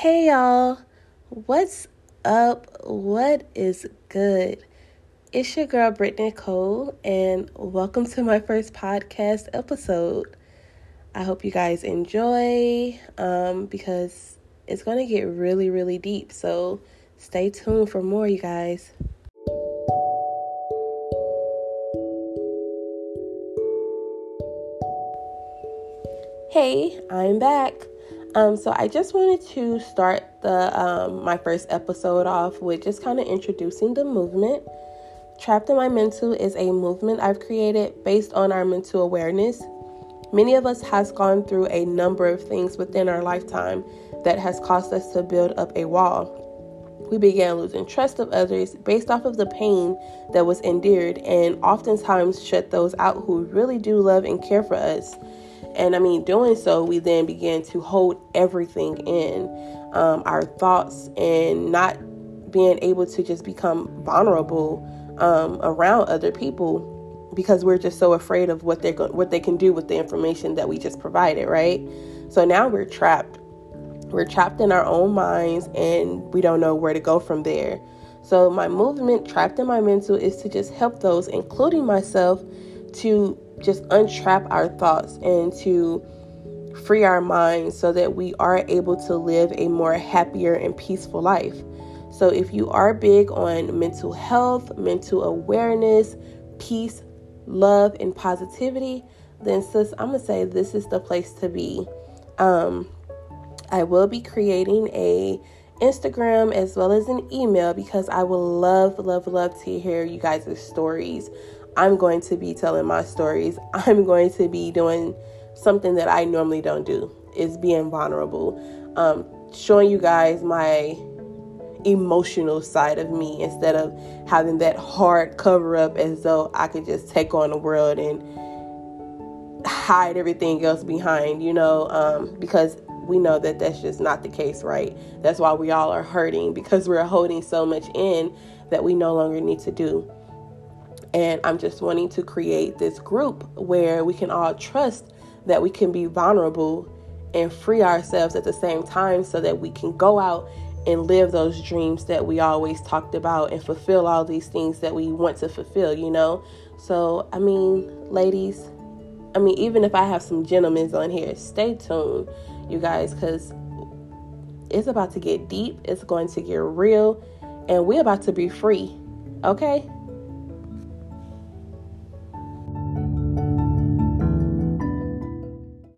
Hey y'all, what's up? What is good? It's your girl Brittany Cole, and welcome to my first podcast episode. I hope you guys enjoy um, because it's going to get really, really deep. So stay tuned for more, you guys. Hey, I'm back. Um, so I just wanted to start the um, my first episode off with just kind of introducing the movement. Trapped in My Mental is a movement I've created based on our mental awareness. Many of us has gone through a number of things within our lifetime that has caused us to build up a wall. We began losing trust of others based off of the pain that was endured and oftentimes shut those out who really do love and care for us. And I mean, doing so, we then began to hold everything in um, our thoughts and not being able to just become vulnerable um, around other people because we're just so afraid of what they're go- what they can do with the information that we just provided, right? So now we're trapped. We're trapped in our own minds and we don't know where to go from there. So my movement, trapped in my mental, is to just help those, including myself, to just untrap our thoughts and to free our minds so that we are able to live a more happier and peaceful life. So, if you are big on mental health, mental awareness, peace, love, and positivity, then, sis, I'm gonna say this is the place to be. Um, I will be creating a Instagram as well as an email because I would love, love, love to hear you guys' stories I'm going to be telling my stories. I'm going to be doing something that I normally don't do is being vulnerable. Um, showing you guys my emotional side of me instead of having that hard cover up as though I could just take on the world and hide everything else behind, you know, um, because we know that that's just not the case, right? That's why we all are hurting because we're holding so much in that we no longer need to do. And I'm just wanting to create this group where we can all trust that we can be vulnerable and free ourselves at the same time so that we can go out and live those dreams that we always talked about and fulfill all these things that we want to fulfill, you know? So, I mean, ladies, I mean, even if I have some gentlemen on here, stay tuned, you guys, because it's about to get deep, it's going to get real, and we're about to be free, okay?